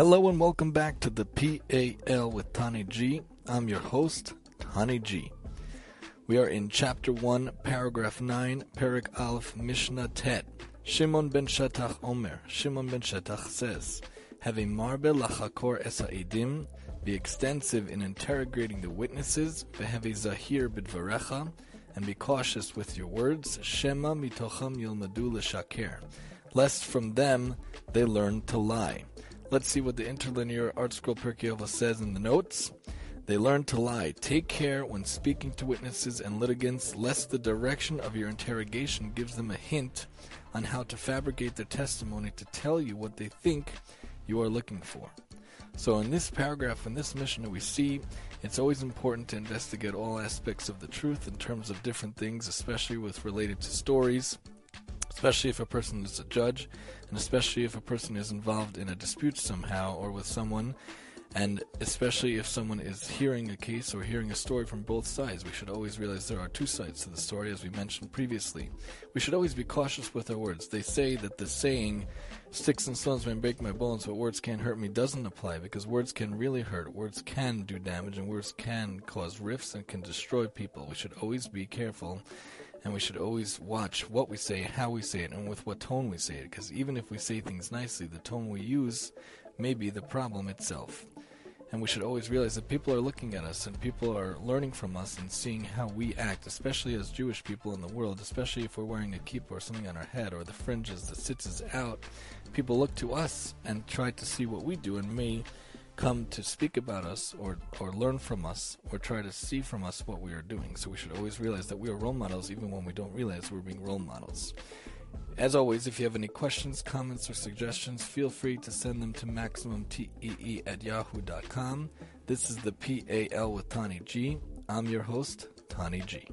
Hello and welcome back to the PAL with Tani G. I'm your host, Tani G. We are in chapter 1, paragraph 9, Perek Aleph, Mishnah Tet. Shimon ben Shetach Omer. Shimon ben Shetach says, Have a marbe lachakor es ha'idim, be extensive in interrogating the witnesses, have a zahir bidvarecha, and be cautious with your words. Shema mitocham yilmadu l'shaker, lest from them they learn to lie. Let's see what the interlinear ArtScroll Pirkei says in the notes. They learn to lie. Take care when speaking to witnesses and litigants, lest the direction of your interrogation gives them a hint on how to fabricate their testimony to tell you what they think you are looking for. So, in this paragraph, in this Mishnah, we see it's always important to investigate all aspects of the truth in terms of different things, especially with related to stories, especially if a person is a judge, and especially if a person is involved in a dispute somehow or with someone, and especially if someone is hearing a case or hearing a story from both sides. We should always realize there are two sides to the story, as we mentioned previously. We should always be cautious with our words. They say that the saying, sticks and stones may break my bones, but words can't hurt me, doesn't apply because words can really hurt. Words can do damage, and words can cause rifts and can destroy people. We should always be careful and we should always watch what we say, how we say it, and with what tone we say it, because even if we say things nicely, the tone we use may be the problem itself. And we should always realize that people are looking at us and people are learning from us and seeing how we act, especially as Jewish people in the world, especially if we're wearing a kippah or something on our head or the fringes, the tzitzis out. People look to us and try to see what we do and may come to speak about us or, or learn from us or try to see from us what we are doing. So we should always realize that we are role models even when we don't realize we're being role models. As always, if you have any questions, comments, or suggestions, feel free to send them to MaximumTEE at yahoo.com. This is the PAL with Tani G. I'm your host, Tani G.